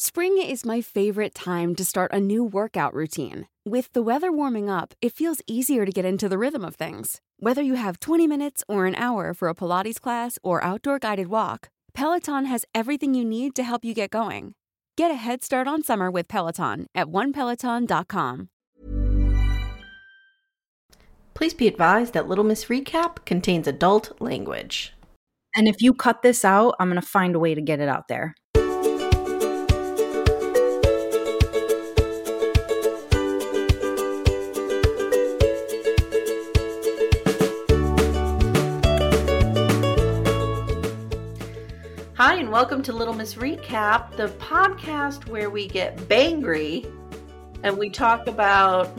Spring is my favorite time to start a new workout routine. With the weather warming up, it feels easier to get into the rhythm of things. Whether you have 20 minutes or an hour for a Pilates class or outdoor guided walk, Peloton has everything you need to help you get going. Get a head start on summer with Peloton at onepeloton.com. Please be advised that Little Miss Recap contains adult language. And if you cut this out, I'm going to find a way to get it out there. Hi, and welcome to Little Miss Recap, the podcast where we get bangry and we talk about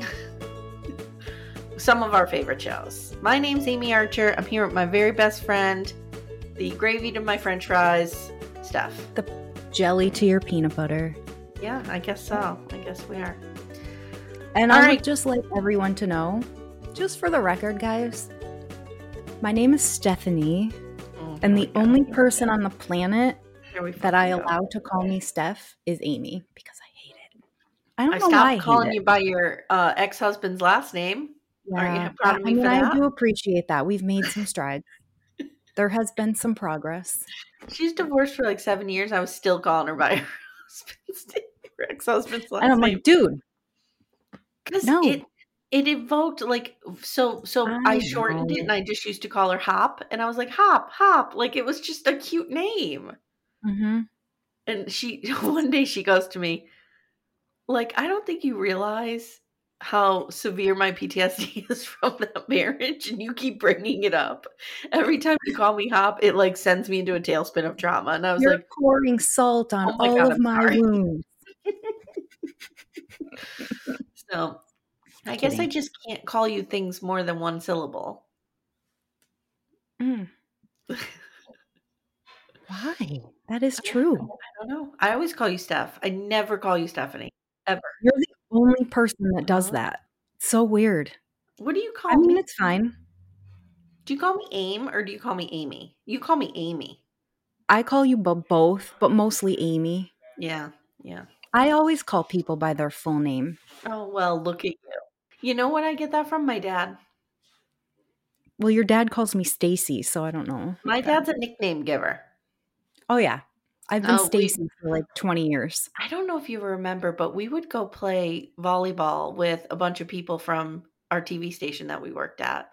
some of our favorite shows. My name's Amye Archer. I'm here with my very best friend, the gravy to my french fries, Steph. The jelly to your peanut butter. Yeah, I guess so. I guess we are. And All I right. would just like everyone to know, just for the record, guys, my name is Stephanie, and the only person on the planet that I allow to call me Steph is Amye because I hate it. I don't I know why I calling you by your uh, ex-husband's last name. Aren't you Yeah, proud I of me mean, for I that? do appreciate that. We've made some strides. there has been some progress. She's divorced for like seven years. I was still calling her by her husband's name, her ex-husband's last name. And I'm like, dude, Because No. it it evoked like so so I, I shortened it and I just used to call her Hop and I was like Hop Hop like it was just a cute name hmm and she one day she goes to me like I don't think you realize how severe my PTSD is from that marriage and you keep bringing it up every time you call me Hop it like sends me into a tailspin of trauma and I was you're like pouring salt on Oh all God, of I'm my sorry. wounds. so I guess I just can't call you things more than one syllable Mm. Why? That is true. I don't know. I always call you Steph. I never call you Stephanie. Ever. You're the only person that does Uh-huh. that. So weird. What do you call I mean, me? it's fine. Do you call me Aim or do you call me Amye? You call me Amye. I call you bo- both, but mostly Amye. Yeah. Yeah. I always call people by their full name. Oh, well, look at you. You know what I get that from? My dad. Well, your dad calls me Stacy, so I don't know. My dad's a nickname giver. Oh yeah, I've been Oh, Stacy for like twenty years. I don't know if you remember, but we would go play volleyball with a bunch of people from our TV station that we worked at.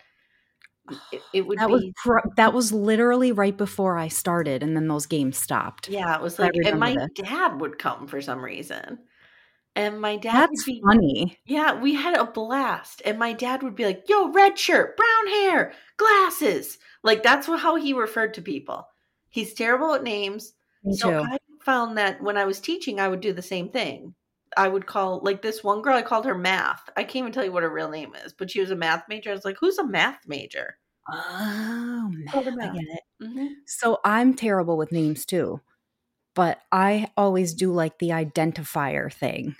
It, it would That be was that was literally right before I started, and then those games stopped. yeah, it was like and my dad would come for some reason. And my dad That's be funny. Yeah, we had a blast. And my dad would be like, yo, red shirt, brown hair, glasses. Like that's what, how he referred to people. He's terrible at names. Me so too. I found that when I was teaching, I would do the same thing. I would call like this one girl, I called her math. I can't even tell you what her real name is, but she was a math major. I was like, who's a math major? Oh, math, I get it. Mm-hmm. So I'm terrible with names too, but I always do like the identifier thing,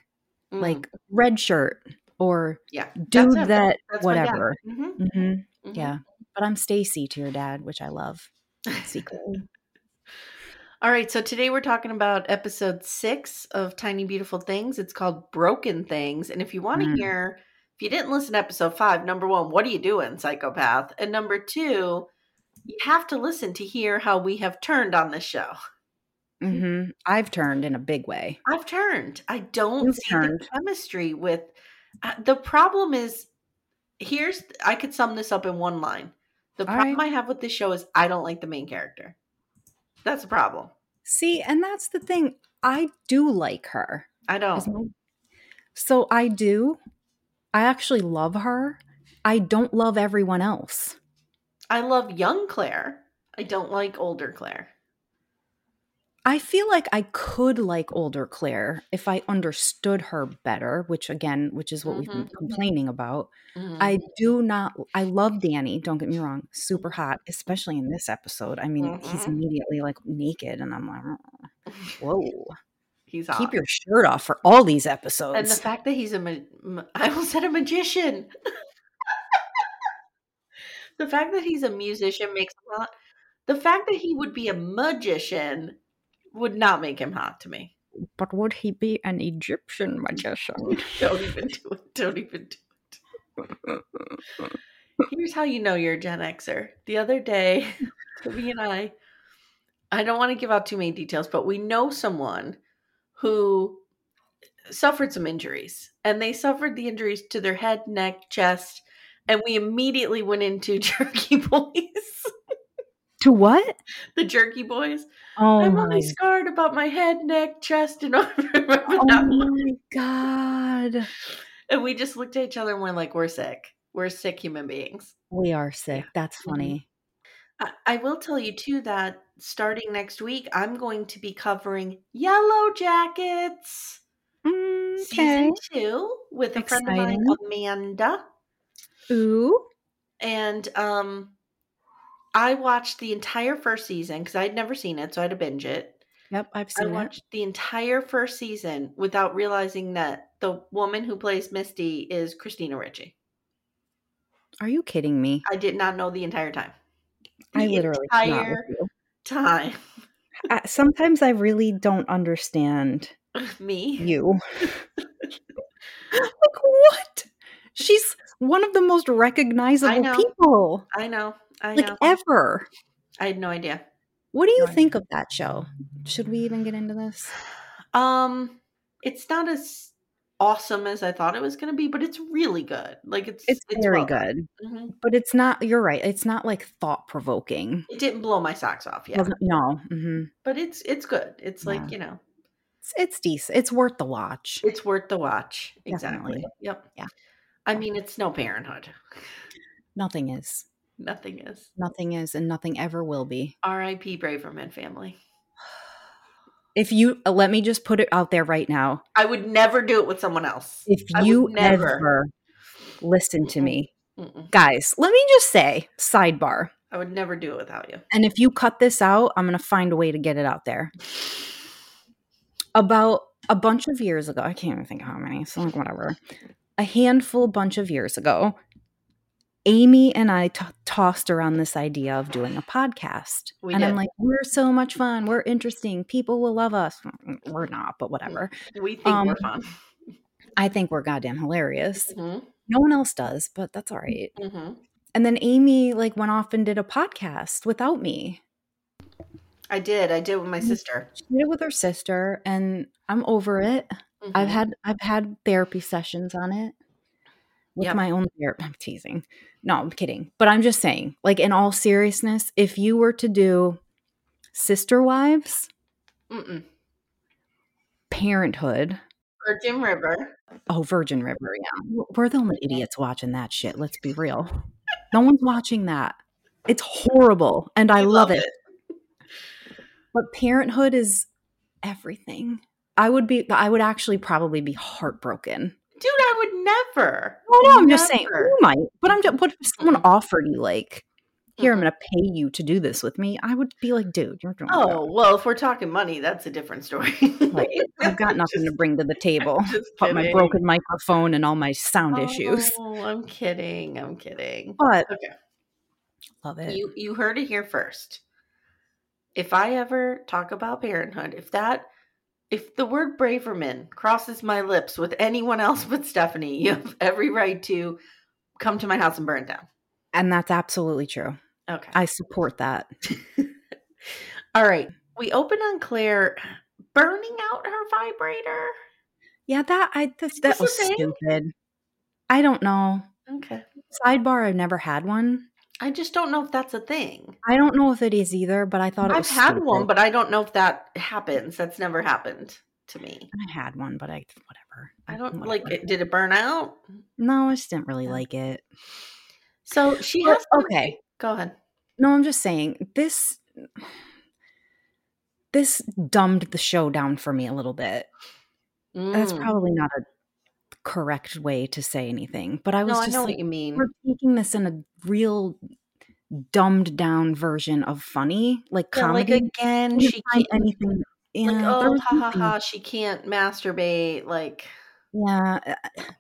like red shirt or Mm, yeah, dude that That's whatever. Mhm, hmm mhm. Yeah, but I'm Stacy to your dad, which I love secretly. All right, so today we're talking about episode six of Tiny Beautiful Things. It's called Broken Things. And if you want to Mm. hear, if you didn't listen to episode five, number one, what are you doing, psychopath? And number two, you have to listen to hear how we have turned on this show. Hmm I've turned in a big way. I've turned. I don't You've see turned. the chemistry with. Uh, the problem is, here's I could sum this up in one line. The All problem right. I have with this show is I don't like the main character. That's a problem. See, and that's the thing. I do like her. I don't. So I do. I actually love her. I don't love everyone else. I love young Claire. I don't like older Claire. I feel like I could like older Claire if I understood her better, which again, which is what we've been Mhm. complaining about. Mhm. I do not I love Danny, don't get me wrong. Super hot, especially in this episode. I mean, he's Mhm. immediately like naked and I'm like, "Oh, whoa. He's hot. Keep your shirt off for all these episodes. and the fact that he's a ma- ma- I almost said a magician. the fact that he's a musician makes him hot. The fact that he would be a magician would not make him hot to me. but would he be an Egyptian magician? Don't even do it. Don't even do it. Here's how you know you're a Gen Xer. The other day, Toby and I, I don't want to give out too many details, but we know someone who suffered some injuries, and they suffered the injuries to their head, neck, chest, and we immediately went into Jerky Boys. To what? the Jerky Boys. Oh I'm my, only scarred about my head, neck, chest, and arm. Oh my god. And we just looked at each other and we're like, we're sick. We're sick human beings. We are sick. That's Mhm. funny. I, I will tell you too that starting next week, I'm going to be covering Yellowjackets Okay. season two with a friend of mine, Amanda. Ooh. And um, I watched the entire first season because I'd never seen it, so I had to binge it. Yep, I've I seen it. watched the entire first season without realizing that the woman who plays Misty is Christina Ricci. Are you kidding me? I did not know the entire time. I literally entire time. I, sometimes I really don't understand Me. you. like what? She's one of the most recognizable know. people I know. I like know. ever. I had no idea. What do you No think of that show? Should we even get into this? Um, it's not as awesome as I thought it was going to be, but it's really good. Like it's It's, very well good, Mhm. but it's not. You're right. It's not like thought provoking. It didn't blow my socks off yet, No, hmm but it's it's good. It's like you know, it's, it's decent. It's worth the watch. it's worth the watch. Exactly. Definitely. Yep. Yeah. I mean, it's no Parenthood. Nothing is. Nothing is. Nothing is, and nothing ever will be. R.I.P. Braverman family. If you uh, let me just put it out there right now, I would never do it with someone else. if I you never. ever listen to Mm-mm. me, Mm-mm. guys, let me just say sidebar. I would never do it without you. And if you cut this out, I'm going to find a way to get it out there. About a bunch of years ago, I can't even think how many, so like whatever. A handful bunch of years ago, Amye and I t- tossed around this idea of doing a podcast. We and I'm like, we're so much fun. We're interesting. People will love us. We're not, but whatever. We think we're Um, fun. I think we're goddamn hilarious. hmm No one else does, but that's all right. hmm And then Amye like went off and did a podcast without me. I did. I did with my Mm. sister. She did it with her sister, and I'm over it. I've Mhm. had I've had therapy sessions on it with Yep. my own therapist. I'm teasing. No, I'm kidding. But I'm just saying, like in all seriousness, if you were to do Sister Wives, Mm-mm. Parenthood, Virgin River. oh Virgin River, yeah, we're the only idiots watching that shit. Let's be real. No one's watching that. It's horrible, and I We love it. But Parenthood is everything. I would be. I would actually probably be heartbroken. Dude, I would never. Oh no, I'm just saying Never. you might. But I'm just. What if mm-hmm. someone offered you like, here I'm mm-hmm. going to pay you to do this with me? I would be like, dude, you're doing Oh, well, if we're talking money, that's a different story. Right. I've got nothing to bring to the table. just But my broken microphone and all my sound issues. Oh, I'm kidding. I'm kidding. But Okay. love it. You you heard it here first. If I ever talk about parenthood, if that if the word Braverman crosses my lips with anyone else but Stephanie, you have every right to come to my house and burn it down. and that's absolutely true. Okay. I support that. All right. we open on Claire burning out her vibrator. Yeah, that I that's, that was stupid. I don't know. Okay. Sidebar, I've never had one. I just don't know if that's a thing. I don't know if it is either, but I thought it I've had stupid. one, but I don't know if that happens. That's never happened to me. I had one, but I whatever. I don't whatever. like it. Did it burn out? No, I just didn't really like it. So she has to- okay. Go ahead. No, I'm just saying this this dumbed the show down for me a little bit. That's Mm. probably not a correct way to say anything, but I was No, I just know like, what you mean. we're taking this in a real dumbed down version of funny, like Yeah, like again, she can't. anything. Yeah, Like oh ha ha ha, she can't masturbate. Like Yeah, uh,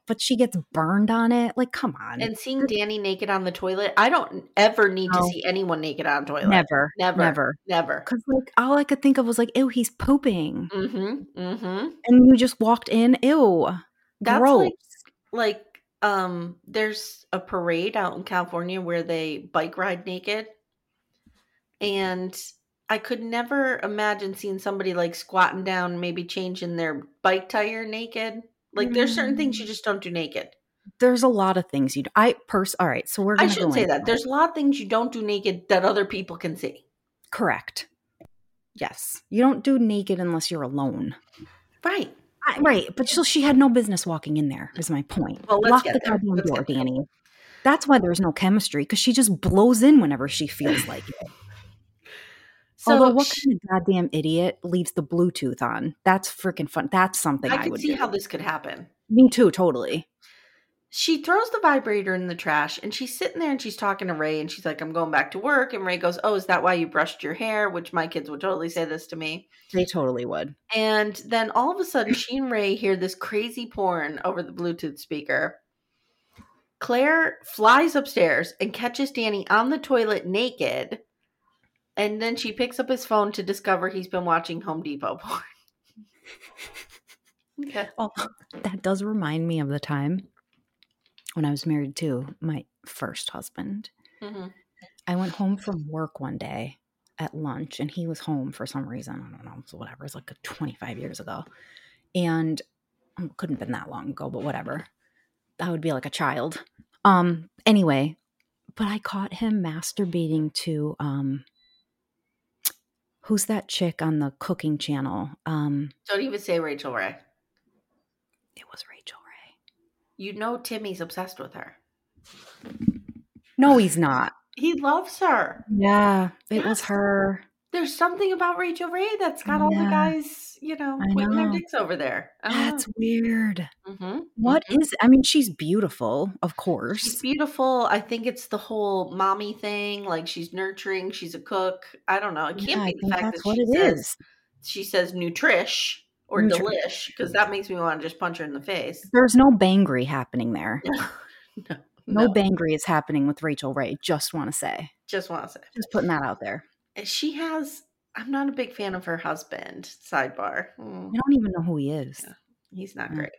but she gets burned on it. Like, come on, and seeing Danny naked on the toilet. I don't ever need to see anyone naked on toilet. never, never, never. never. Because like all I could think of was like, ew, he's pooping, Mm-hmm. Mm-hmm. and you just walked in, ew, That's gross. like like um there's a parade out in California where they bike ride naked. And I could never imagine seeing somebody like squatting down, maybe changing their bike tire naked. Like there's certain things you Mm. just don't do naked. There's a lot of things you. would I pers. All right, so we're. I shouldn't say that. it. There's a lot of things you don't do naked that other people can see. correct. Yes, you don't do naked unless you're alone. Right. I, right, but so she had no business walking in there. Is my point. Well, let's Lock the goddamn door. Danny. That's why there's no chemistry because she just blows in whenever she feels like it. So Although, what sh- kind of goddamn idiot leaves the Bluetooth on? That's freaking fun. That's something I, I can would see do. how this could happen. Me too, totally. She throws the vibrator in the trash and she's sitting there and she's talking to Rae and she's like, I'm going back to work. And Rae goes, Oh, is that why you brushed your hair? Which my kids would totally say this to me. They totally would. And then all of a sudden, she and Rae hear this crazy porn over the Bluetooth speaker. Claire flies upstairs and catches Danny on the toilet naked. And then she picks up his phone to discover he's been watching Home Depot porn. okay. Oh, that does remind me of the time when I was married to my first husband. Mhm. I went home from work one day at lunch and he was home for some reason. I don't know. So whatever. It's like 25 years ago. And um, couldn't have been that long ago, but whatever. That would be like a child. Um, anyway, but I caught him masturbating to um who's that chick on the cooking channel? Um, Don't even say Rachael Ray. it was Rachael Ray. You know Timmy's obsessed with her. No, he's not. He loves her. Yeah, it was her. There's something about Rachael Ray that's got all the guys, you know, I putting their dicks over there. That's weird. mm-hmm. What is? I mean, she's beautiful, of course. She's beautiful. I think it's the whole mommy thing. Like she's nurturing. She's a cook. I don't know. It can't Yeah, be the fact that's that what she it says is. she says nutrish or Nutri- delish because that makes me want to just punch her in the face. There's no bangry happening there. no, No, no, bangry is happening with Rachael Ray. Just want to say, just want to say just putting that out there. She has. I'm not a big fan of her husband. Sidebar. I Mm, don't even know who he is. he's not Mm. great.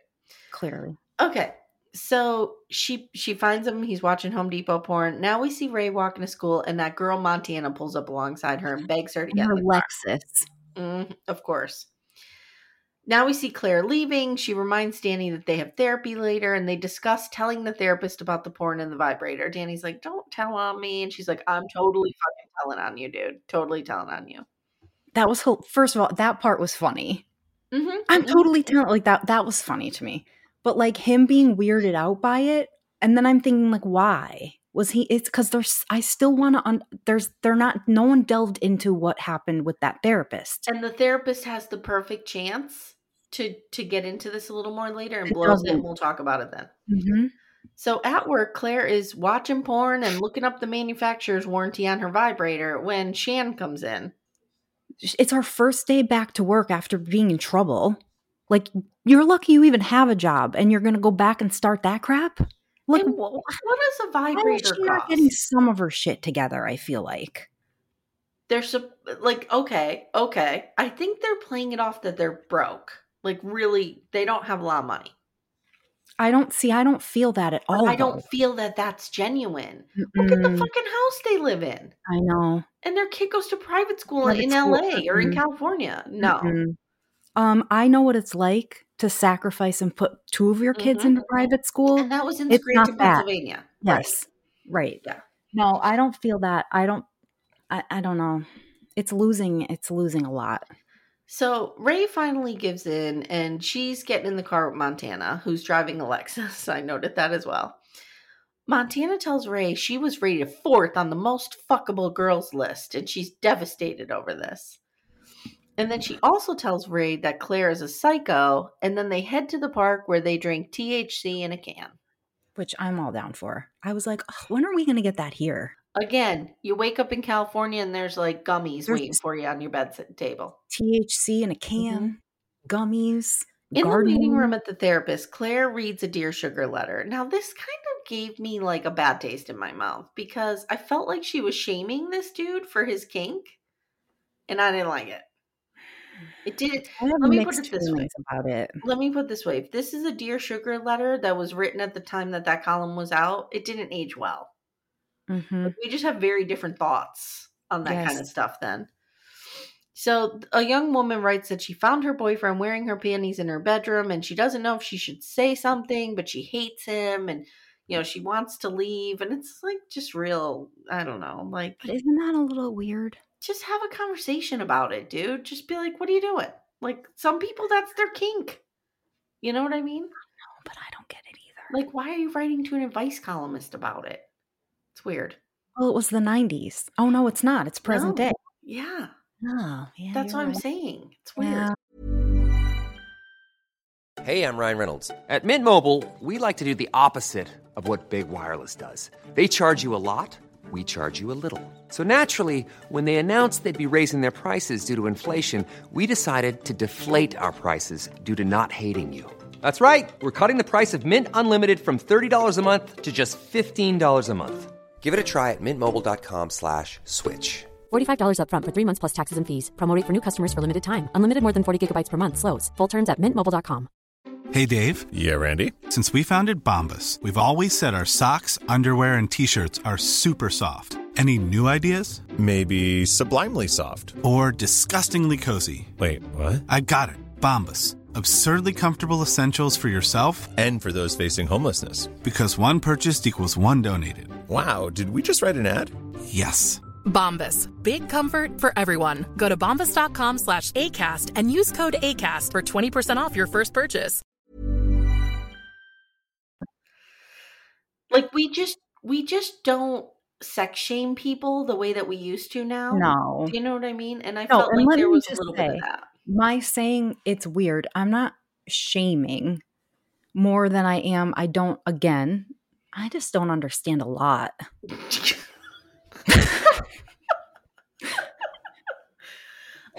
Clearly, Okay. So she she finds him. He's watching Home Depot porn. Now we see Rae walking to school, and that girl Montana pulls up alongside her and begs her to and get her in the car. Lexus. Mm, of course. Now we see Claire leaving. She reminds Danny that they have therapy later, and they discuss telling the therapist about the porn and the vibrator. Danny's like, "Don't tell on me," and she's like, "I'm totally fucking telling on you, dude. Totally telling on you." That was first of all, that part was funny. Mm-hmm. I'm totally telling like that. That was funny to me. But like him being weirded out by it, and then I'm thinking like, why was he? It's because there's. I still want to. Un- there's. They're not. No one delved into what happened with that therapist. And the therapist has the perfect chance to to get into this a little more later and It blows it, doesn't. and we'll talk about it then. Mm-hmm. So at work, Claire is watching porn and looking up the manufacturer's warranty on her vibrator when Shan comes in. It's our first day back to work after being in trouble. Like you're lucky you even have a job, and you're gonna go back and start that crap. Like, And what does a vibrator she not cost? getting some of her shit together? I feel like. they're like okay okay i think they're playing it off that they're broke like really they don't have a lot of money I don't see. I don't feel that at all. I don't though. feel that that's genuine. Look at the fucking house they live in. I know. And their kid goes to private school Private in school, LA or in. California. No. Mm-mm. Um, I know what it's like to sacrifice and put two of your kids Mhm. into private school. And that was in It's Scranton, not. Pennsylvania. Right. Yes. Right. Yeah. No, I don't feel that. I don't I, I don't know. It's losing it's losing a lot. So Rae finally gives in and she's getting in the car with Montana, who's driving a Lexus. I noted that as well. Montana tells Rae she was rated fourth on the most fuckable girls list and she's devastated over this. And then she also tells Rae that Claire is a psycho, and then they head to the park where they drink THC in a can. Which I'm all down for. I was like, "Ugh, when are we gonna get that here? Again, you wake up in California and there's like gummies There's waiting for you on your bed uh, table. THC in a can, mm-hmm. gummies, In gardening. the meeting room at the therapist, Claire reads a Dear Sugar letter. Now, this kind of gave me like a bad taste in my mouth because I felt like she was shaming this dude for his kink, and I didn't like it. It have Let me put it this way. about it. Let me put it this way: if this is a Dear Sugar letter that was written at the time that that column was out, it didn't age well. Hmm Like, we just have very different thoughts on that kind of stuff then. So a young woman writes that she found her boyfriend wearing her panties in her bedroom and she doesn't know if she should say something, but she hates him and you know, she wants to leave and it's like just real, I don't know, like But isn't that a little weird? just have a conversation about it, dude. Just be like, what are you doing? Like some people that's their kink. You know what I mean? No, but I don't get it either. Like why are you writing to an advice columnist about it? It's weird. well, it was the '90s. Oh no, it's not. It's present No. day. Yeah. Oh, yeah. That's you're what I'm saying. It's weird. Yeah. Hey, I'm Ryan Reynolds. At Mint Mobile, we like to do the opposite of what Big Wireless does. They charge you a lot, we charge you a little. So naturally, when they announced they'd be raising their prices due to inflation, we decided to deflate our prices due to not hating you. That's right. We're cutting the price of Mint Unlimited from $30 a month to just $15 a month. Give it a try at mintmobile.com slash switch. $45 upfront for three months plus taxes and fees. Promo rate for new customers for limited time. Unlimited more than 40 gigabytes per month. Slows. Full terms at mintmobile.com. Hey, Dave. Yeah, Randy. Since we founded Bombas, we've always said our socks, underwear, and t shirts are super soft. Any new ideas? Maybe sublimely soft. Or disgustingly cozy? Wait, what? I got it. Bombas. Absurdly comfortable essentials for yourself And for those facing homelessness. because one purchased equals one donated. Wow, did we just write an ad? Yes. Bombas. Big comfort for everyone. Go to bombas.com slash ACAST and use code ACAST for 20% off your first purchase. like we just we just don't sex shame people the way that we used to now. No. Do you know what I mean? And I No, felt and like there was a just little bit of that. My saying it's weird. I'm not shaming more than I am. I don't. Again, I just don't understand a lot.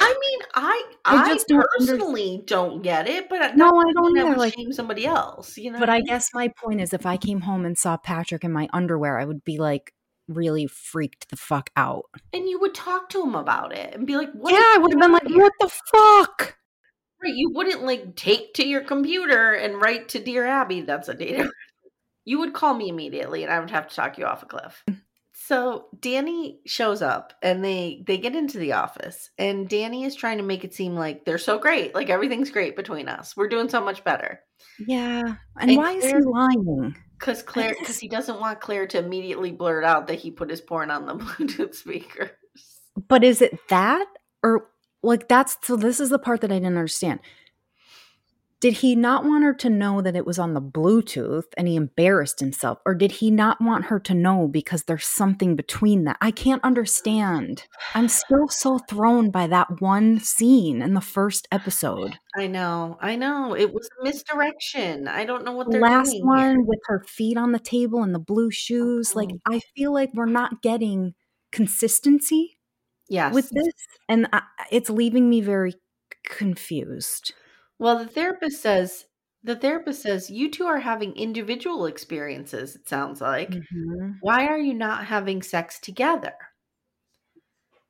I mean, I I I, just don't under- personally don't get it, but No, I don't I like- shame somebody else. You know, But I guess my point is, if I came home and saw Patrick in my underwear, I would be like really freaked the fuck out. and you would talk to him about it and be like, "What?" yeah, I would have been like, "What the fuck?" Right, you wouldn't like take to your computer and write to Dear Abby. That's a data. You would call me immediately, and I would have to talk you off a cliff. So Danny shows up, and they they get into the office, and Danny is trying to make it seem like they're so great, like everything's great between us. We're doing so much better. Yeah, and And why is he lying? Because Claire, because he doesn't want Claire to immediately blurt out that he put his porn on the Bluetooth speakers. But is it that or like that's so this is the part that I didn't understand. Did he not want her to know that it was on the Bluetooth and he embarrassed himself? Or did he not want her to know because there's something between that? I can't understand. I'm still so thrown by that one scene in the first episode. I know, I know. It was a misdirection. I don't know what The they're last doing one with her feet on the table and the blue shoes. Like, Mhm. I feel like we're not getting consistency Yes. with this. And I, it's leaving me very confused. Well, the therapist says the therapist says you two are having individual experiences, it sounds like. Mhm. Why are you not having sex together?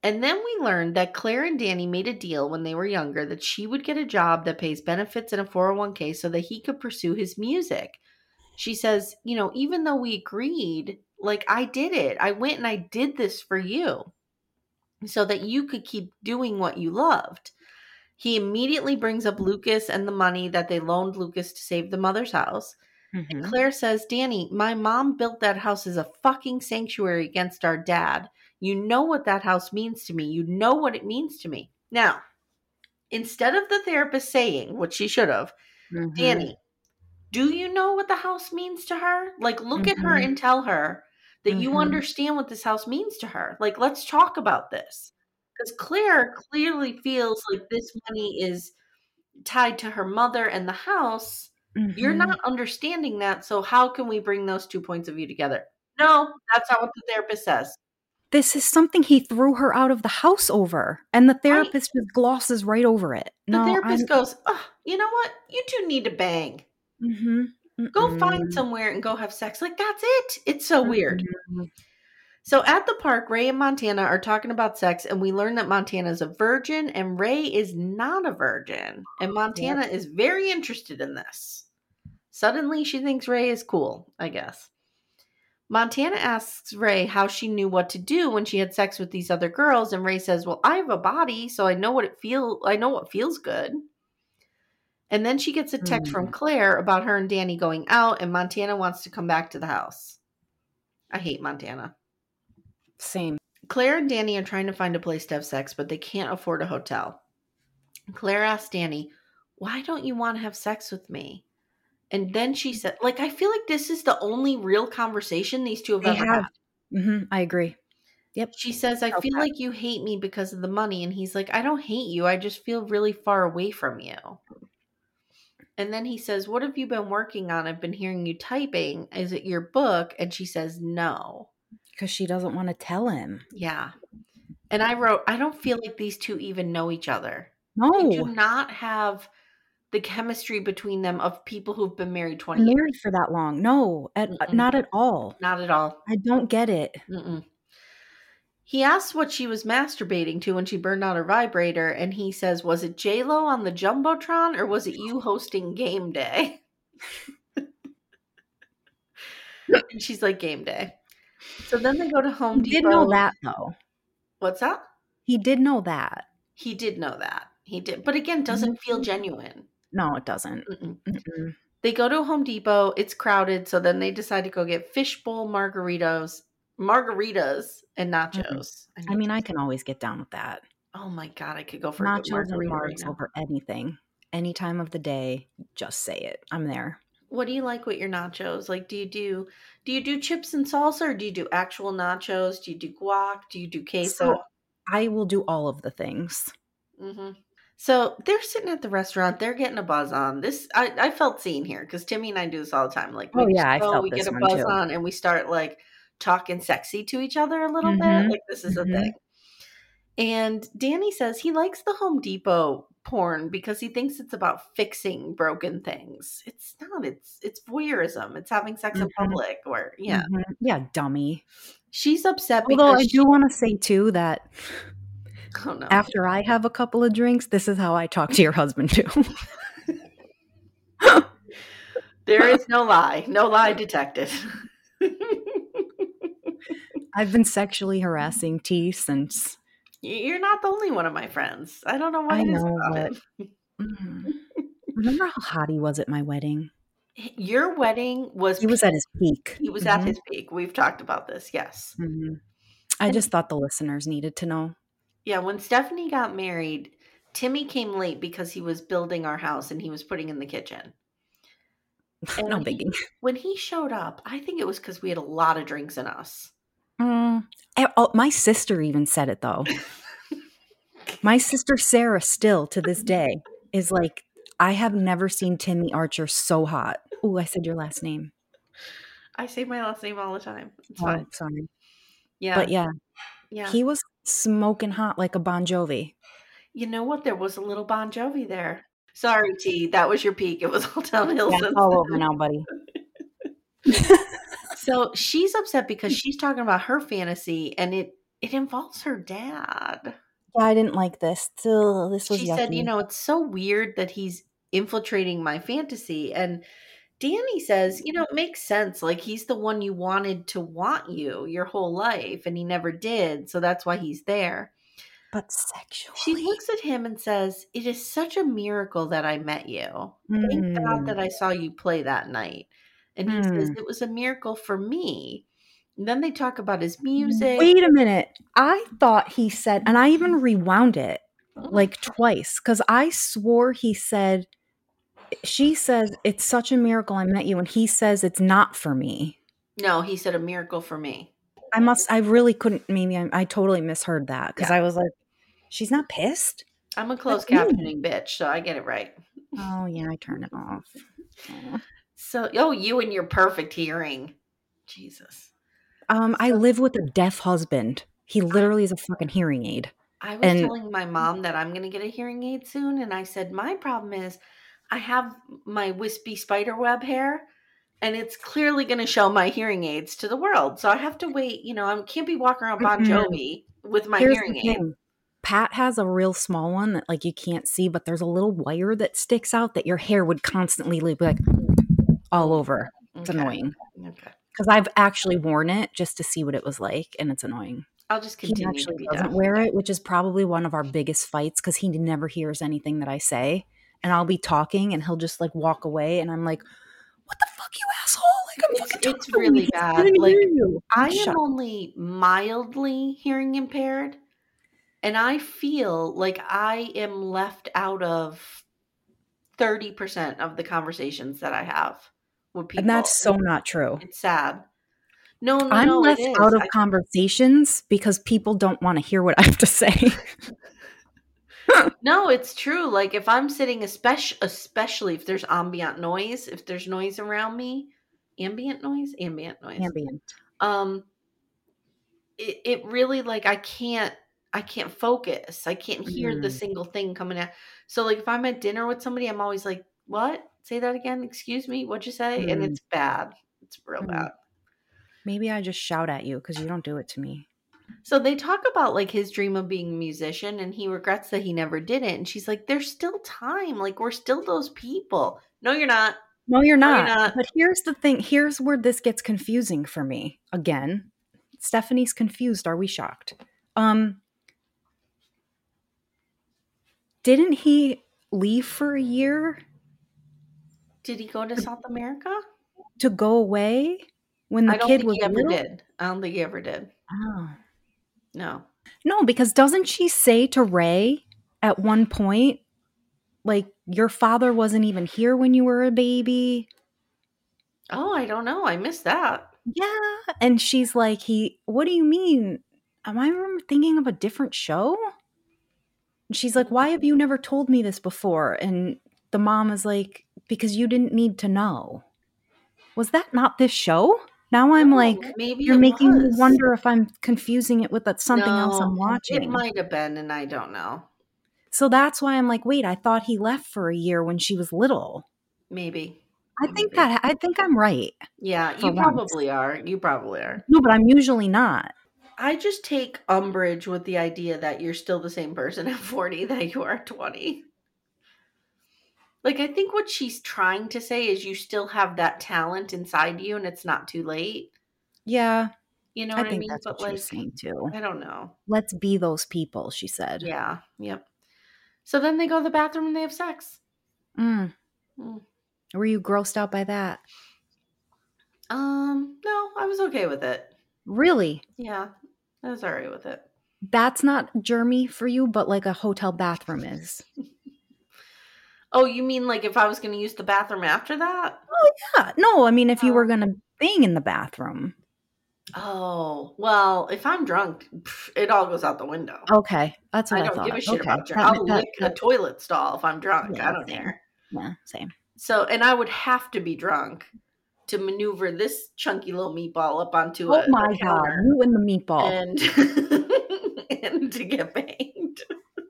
And then we learned that Claire and Danny made a deal when they were younger that she would get a job that pays benefits and a 401k so that he could pursue his music. she says, you know, even though we agreed, like I did it. I went and I did this for you so that you could keep doing what you loved. He immediately brings up Lucas and the money that they loaned Lucas to save the mother's house. And Mhm. Claire says, Danny, my mom built that house as a fucking sanctuary against our dad. You know what that house means to me. You know what it means to me. Now, instead of the therapist saying, what she should have, Mhm. Danny, do you know what the house means to her? Like, look at her Mhm. and tell her that you Mhm. understand what this house means to her. Like, let's talk about this. Because Claire clearly feels like this money is tied to her mother and the house. You're Mhm. not understanding that. So, how can we bring those two points of view together? No, that's not what the therapist says. This is something he threw her out of the house over, and the therapist just glosses right over it. The No, therapist I'm, goes, oh, you know what? You two need to bang. Mhm. Go find somewhere and go have sex. Like, that's it. It's so weird. So at the park, Rae and Montana are talking about sex, and we learn that Montana is a virgin and Rae is not a virgin. And Montana is very interested in this. Suddenly, she thinks Rae is cool, I guess. Montana asks Rae how she knew what to do when she had sex with these other girls, and Rae says, "Well, I have a body, so I know what it feel. I know what feels good." And then she gets a text from hmm. Claire about her and Danny going out, and Montana wants to come back to the house. I hate Montana. Same. Claire and Danny are trying to find a place to have sex, but they can't afford a hotel. Claire asks Danny, Why don't you want to have sex with me? And then she said, like, I feel like this is the only real conversation these two have They ever have. had. hmm I agree. Yep. She says, I Felt feel like you hate me because of the money. And he's like, I don't hate you. I just feel really far away from you. And then he says, What have you been working on? I've been hearing you typing. Is it your book? And she says, No. Because she doesn't want to tell him. Yeah. And I wrote, I don't feel like these two even know each other. No. They do not have the chemistry between them of people who've been married 20 years. married for that long. No, at, uh, not at all. Not at all. I don't get it. Mm-mm. He asks what she was masturbating to when she burned out her vibrator, and he says, Was it J Lo on the Jumbotron or was it you hosting game day? and she's like, Game day. So then they go to Home He Depot. did know that though. What's that? He did know that. He did know that. He did. But again, doesn't mm-hmm. feel genuine. No, it doesn't. Mm-mm. Mm-mm. They go to Home Depot. It's crowded, so then they decide to go get fishbowl margaritas, margaritas and nachos. I mean, I can always get down with that. oh my god, I could go for Nachos and margarita right over anything. Any time of the day, just say it. I'm there. What do you like with your nachos? Like, do you do do you do chips and salsa, or do you do actual nachos? Do you do guac? Do you do queso? So I will do all of the things. hmm So they're sitting at the restaurant. They're getting a buzz on. This I, I felt seen here because Timmy and I do this all the time. Like, Oh, we yeah, I felt we get a buzz too. on, and we start like talking sexy to each other a little bit. Mhm, Like this is a mhm. thing. And Danny says he likes the Home Depot porn because he thinks it's about fixing broken things. It's not. It's it's voyeurism. It's having sex in Mhm. public. Or yeah, Mhm. Yeah, dummy. she's upset Although because I do want to say too that oh no, after I have a couple of drinks, this is how I talk to your husband too. there is no lie, no lie detected. I've been sexually harassing T since You're not the only one of my friends. I don't know what I know, about but- it. Mhm. Remember how hot he was at my wedding? Your wedding was He was at his peak. he was at Mhm. his peak. We've talked about this. Yes. Mhm. I just thought the listeners needed to know. Yeah, when Stephanie got married, Timmy came late because he was building our house and he was putting in the kitchen. And no biggie. When he showed up, I think it was because we had a lot of drinks in us. Mm. Eh, oh, my sister even said it though. my sister Sarah, still to this day, is like, I have never seen Timmy Archer so hot. Oh, I said your last name. I say my last name all the time. It's Oh, fine. sorry. Yeah. But yeah, yeah. he was smoking hot like a Bon Jovi. you know what? There was a little Bon Jovi there. Sorry, T. That was your peak. It was all downhill Yeah, it's all over now, buddy. So she's upset because she's talking about her fantasy and it it involves her dad. Yeah, I didn't like this. Ugh, this was She yucky. said, you know, it's so weird that he's infiltrating my fantasy and Danny says, you know, it makes sense. Like he's the one you wanted to want you your whole life, and he never did. So that's why he's there. But sexually. She looks at him and says, It is such a miracle that I met you. Thank God Mm. that I saw you play that night. And he says, Hmm. It was a miracle for me. And then they talk about his music. Wait a minute. I thought he said, and I even rewound it like twice because I swore he said, she says, it's such a miracle I met you. And he says, it's not for me. No, he said a miracle for me. I must, I really couldn't, maybe I, I totally misheard that because Yeah. I was like, she's not pissed. I'm a closed That's captioning bitch, so I get it right. Oh, yeah, I turned it off. So, oh, you and your perfect hearing. Jesus. Um, I live with a deaf husband. He literally is a fucking hearing aid. I was And- telling my mom that I'm going to get a hearing aid soon. And I said, My problem is I have my wispy spider web hair and it's clearly going to show my hearing aids to the world. So I have to wait. You know, I can't be walking around Bon. Jovi with my Here's hearing aid. Pat has a real small one that like you can't see, but there's a little wire that sticks out that your hair would constantly be like all oh, over. It's Okay. annoying Okay. because I've actually worn it just to see what it was like, and it's annoying. I'll just He continue to actually doesn't deaf. wear it, which is probably one of our biggest fights because he never hears anything that I say, and I'll be talking and he'll just like walk away, and I'm like, "What the fuck, you asshole!" Like I'm It's, fucking it's really. He bad. doesn't Like. I Shut am up. only mildly hearing impaired, and I feel like I am left out of 30% of the conversations that I have. And that's so not true. It's sad. No, no, I'm no, left out of I- conversations because people don't want to hear what I have to say. no, it's true. Like if I'm sitting, especially, especially if there's ambient noise, if there's noise around me, ambient noise, ambient noise. Ambient. um it, it really like i can't i can't focus i can't hear the Mm. single thing coming out so like if i'm at dinner with somebody i'm always like what say that again excuse me what'd you say and Mm. it's bad it's real Mm. bad Maybe I just shout at you because you don't do it to me. so they talk about like his dream of being a musician and he regrets that he never did it and she's like there's still time like we're still those people no you're not No, you're No, not. you're not. But here's the thing. Here's where this gets confusing for me. Again, Stephanie's confused. Are we shocked? Um, didn't he leave for a year did he go to south america to go away when the i don't kid think was he ever little? did i don't think he ever did Oh. no No, because doesn't she say to Rae at one point, like, your father wasn't even here when you were a baby? oh i don't know i missed that Yeah. And she's like, he, what do you mean? Am I thinking of a different show? And she's like, why have you never told me this before? And the mom is like, because you didn't need to know. Was that not this show? Now I'm No, like, maybe you're making me wonder if I'm confusing it with that something else I'm watching. It might have been, and I don't know. So that's why I'm like, wait, I thought he left for a year when she was little. Maybe. I think Maybe. that I think I'm right. Yeah, you once. probably are. You probably are. No, but I'm usually not. I just take umbrage with the idea that you're still the same person at 40 that you are at 20. Like, I think what she's trying to say is you still have that talent inside you and it's not too late. Yeah, You know I what I mean? that's But what like, she's saying too. I don't know. Let's be those people, she said. Yeah, yep. So then they go to the bathroom and they have sex. Mm. Mm. Were you grossed out by that? Um, no, I was okay with it. Really? Yeah, I was alright with it. That's not germy for you, but like a hotel bathroom is. Oh, you mean like if I was going to use the bathroom after that? Oh, yeah. No, I mean if you were Oh. gonna bang in the bathroom. Oh, well, if I'm drunk, pff, it all goes out the window. Okay, that's what I I, don't thought. give a shit okay. about drunk. I'll that- lick a toilet stall if I'm drunk. Yeah, I don't same. care. yeah, same. So, and I would have to be drunk to maneuver this chunky little meatball up onto it Oh a, my a god, you and the meatball. and and to get banged.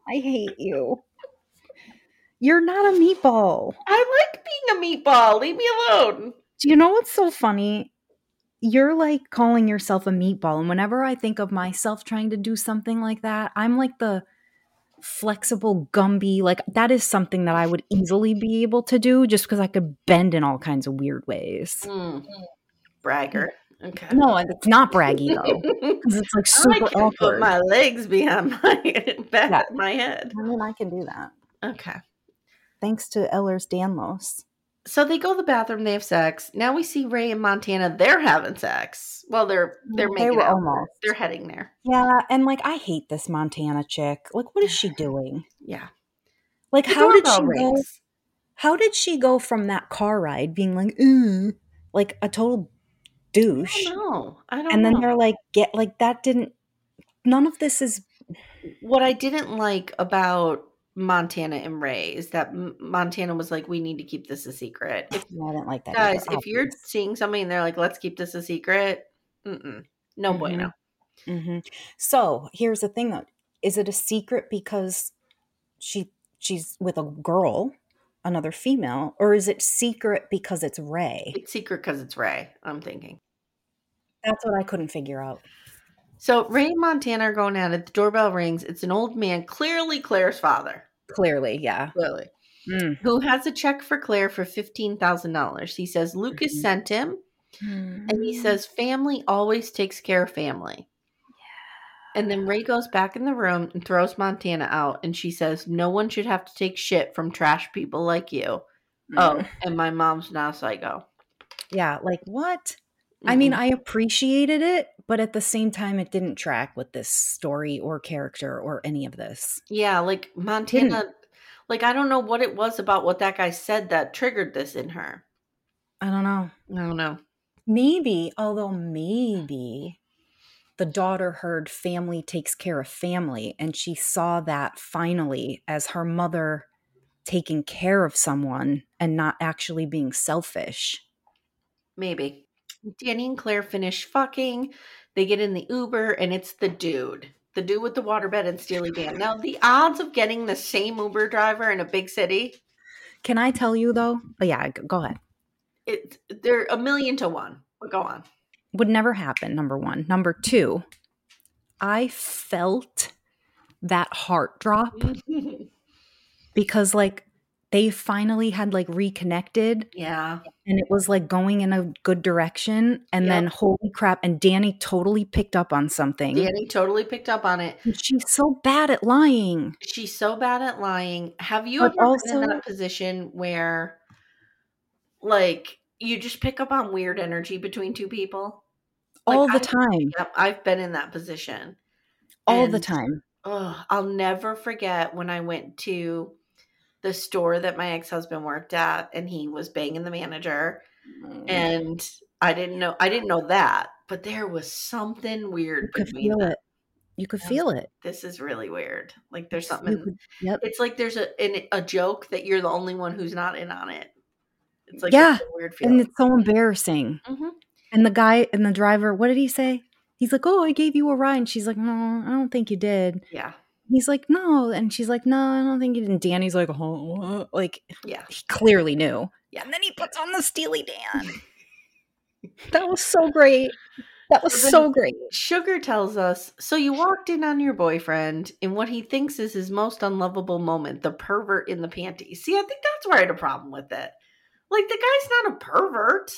I hate you. You're not a meatball. I like being a meatball. Leave me alone. Do you know what's so funny? You're like calling yourself a meatball. And whenever I think of myself trying to do something like that, I'm like the flexible Gumby. Like that is something that I would easily be able to do just because I could bend in all kinds of weird ways. Mm. Bragger. Okay. No, it's not braggy though. Because it's like super I can awkward. put my legs behind my back Yeah. of my head. I mean, I can do that. Okay. Thanks to Ehlers-Danlos. So they go to the bathroom, they have sex. Now we see Rae and Montana, they're having sex. Well, they're they're They making were out. almost. They're heading there. Yeah, and like I hate this Montana chick. Like, what is she doing? Yeah. Like, The how did she go? How did she go from that car ride being like, mm, like a total douche, I don't know. I don't and then know. they're like, get like that didn't. None of this is. what I didn't like about Montana and Rae is that Montana was like, "We need to keep this a secret." If, Yeah, I didn't like that. guys, either, if you're seeing somebody and they're like, "Let's keep this a secret," mm-mm, no Mhm. bueno. hmm So here's the thing, though: is it a secret because she she's with a girl, another female, or is it secret because it's Rae? It's secret because it's Rae. I'm thinking. That's what I couldn't figure out. So Rae and Montana are going at it. The doorbell rings. It's an old man, clearly Claire's father, Clearly, yeah. clearly, Mm. who has a check for Claire for fifteen thousand dollars. He says Lucas Mhm. sent him. and he says family always takes care of family and then rae goes back in the room and throws montana out and she says no one should have to take shit from trash people like you oh Mm. and my mom's not a psycho Yeah, like what? I mean, I appreciated it, but at the same time, it didn't track with this story or character or any of this. yeah like montana hmm. like i don't know what it was about what that guy said that triggered this in her I don't know. i don't know Maybe, although maybe the daughter heard family takes care of family, and she saw that finally as her mother taking care of someone and not actually being selfish. maybe danny and claire finish fucking they get in the uber and it's the dude the dude with the waterbed and steely dan now the odds of getting the same uber driver in a big city Can I tell you though? Oh, yeah, go ahead. it they're a million to one but go on would never happen number one number two i felt that heart drop because like they finally had like reconnected yeah. and it was like going in a good direction and Yep. then holy crap and danny totally picked up on something. Danny totally picked up on it. And she's so bad at lying. She's so bad at lying. Have you But ever been in also- that position where like you just pick up on weird energy between two people? Like, all the I- time. Yep i've been in that position. All the time. Ugh, I'll never forget when I went to the store that my ex husband worked at, and he was banging the manager, and I didn't know I didn't know that, but there was something weird you could feel them. it you could was feel it This is really weird. Like there's something. could- yep It's like there's a an, a joke that you're the only one who's not in on it. It's like Yeah, a weird and it's so embarrassing Mhm. And the guy and the driver, what did he say? He's like, "Oh, I gave you a ride." And she's like, "No, I don't think you did." Yeah, He's like, "No," and she's like, "No, I don't think you did." And Danny's like, "Oh, what?" like yeah. he clearly knew." Yeah. And then he puts on the Steely Dan. that was so great. That was So great. Sugar tells us, so you walked in on your boyfriend in what he thinks is his most unlovable moment, the pervert in the panties. See, I think that's where I had a problem with it. Like the guy's not a pervert.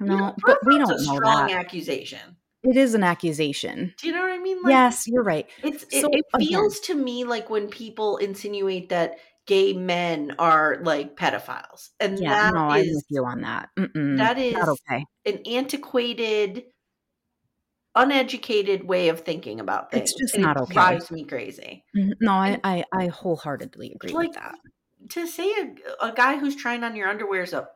You know, No, but we don't a know strong that. accusation. It is an accusation. Do you know what I mean? Like, yes, you're right. It's it, So, it again- feels to me like when people insinuate that gay men are like pedophiles, and Yeah, that no, I'm with you on that. Mm-mm, that is not okay. an antiquated, uneducated way of thinking about things. It's just not it okay. Drives me crazy. Mhm. No, I, I, I wholeheartedly agree Like with that. to say a, a guy who's trying on your underwear is a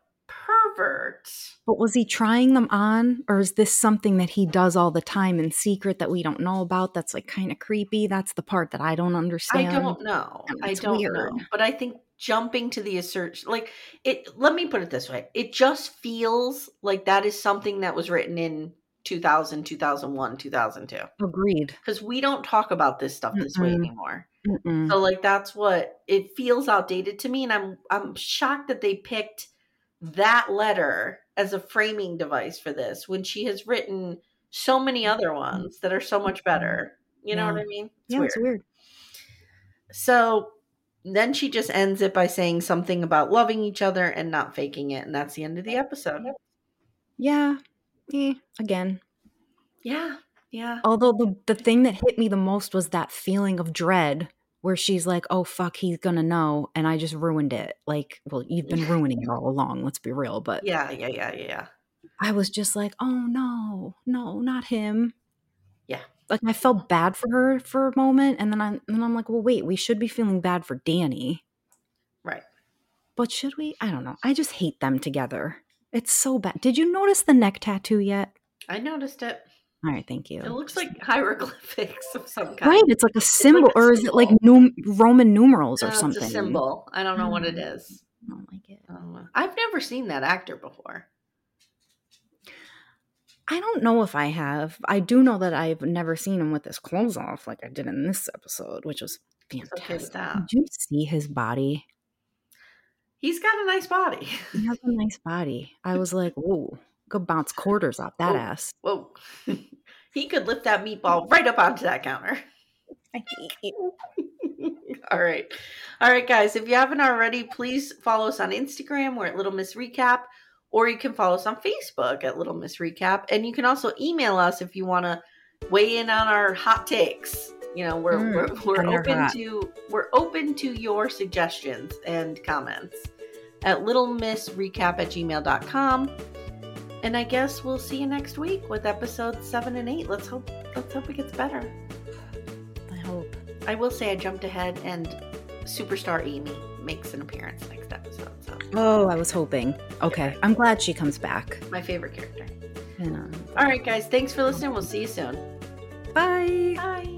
pervert. But was he trying them on, or is this something that he does all the time in secret that we don't know about? That's like kind of creepy. That's the part that I don't understand. I don't know. I don't weird. know. But I think jumping to the assertion, like it. Let me put it this way: it just feels like that is something that was written in 2000, 2001, 2002. Agreed. Because we don't talk about this stuff this way Mm-mm. anymore. Mm-mm. So like that's what it feels outdated to me, and I'm I'm shocked that they picked that letter as a framing device for this when she has written so many other ones that are so much better. You know what I mean? It's yeah, weird. it's weird. So then she just ends it by saying something about loving each other and not faking it. And that's the end of the episode. Yeah. Eh, again. Yeah. Yeah. Although the the thing that hit me the most was that feeling of dread where she's like, "Oh fuck, he's gonna know," and I just ruined it. Like, well, you've been ruining it all along. Let's be real. But Yeah. Yeah. Yeah. Yeah. Yeah. I was just like, "Oh no, no, not him." Yeah. Like I felt bad for her for a moment, and then I and then I'm like, "Well, wait, we should be feeling bad for Danny, Right. but should we? I don't know. I just hate them together. It's so bad. Did you notice the neck tattoo yet? I noticed it. All right, thank you. It looks like hieroglyphics of some kind. right. It's like a like symbol, a or is it like num- Roman numerals No, or it's something? a symbol. I don't know what it Mm. I don't like it. Don't know. I've never seen that actor before. I don't know if I have. I do know that I've never seen him with his clothes off like I did in this episode, which was fantastic. Did you see his body? He's got a nice body. He has a nice body. I was like, "Whoa, could bounce quarters off that Whoa. ass." Whoa. he could lift that meatball right up onto that counter. I hate you. All right. All right, guys. If you haven't already, please follow us on Instagram. We're at Little Miss Recap. Or you can follow us on Facebook at Little Miss Recap. And you can also email us if you want to weigh in on our hot takes. You know, we're Mm, we're, we're open hot. to we're open to your suggestions and comments at littlemissrecap at gmail.com. And I guess we'll see you next week with episodes seven and eight. Let's hope let's hope it gets better. I hope. I will say I jumped ahead and superstar Amy makes an appearance next episode. So Oh, I was hoping. Okay, I'm glad she comes back. my favorite character. And, um, All right, guys. Thanks for listening. We'll see you soon. bye. Bye.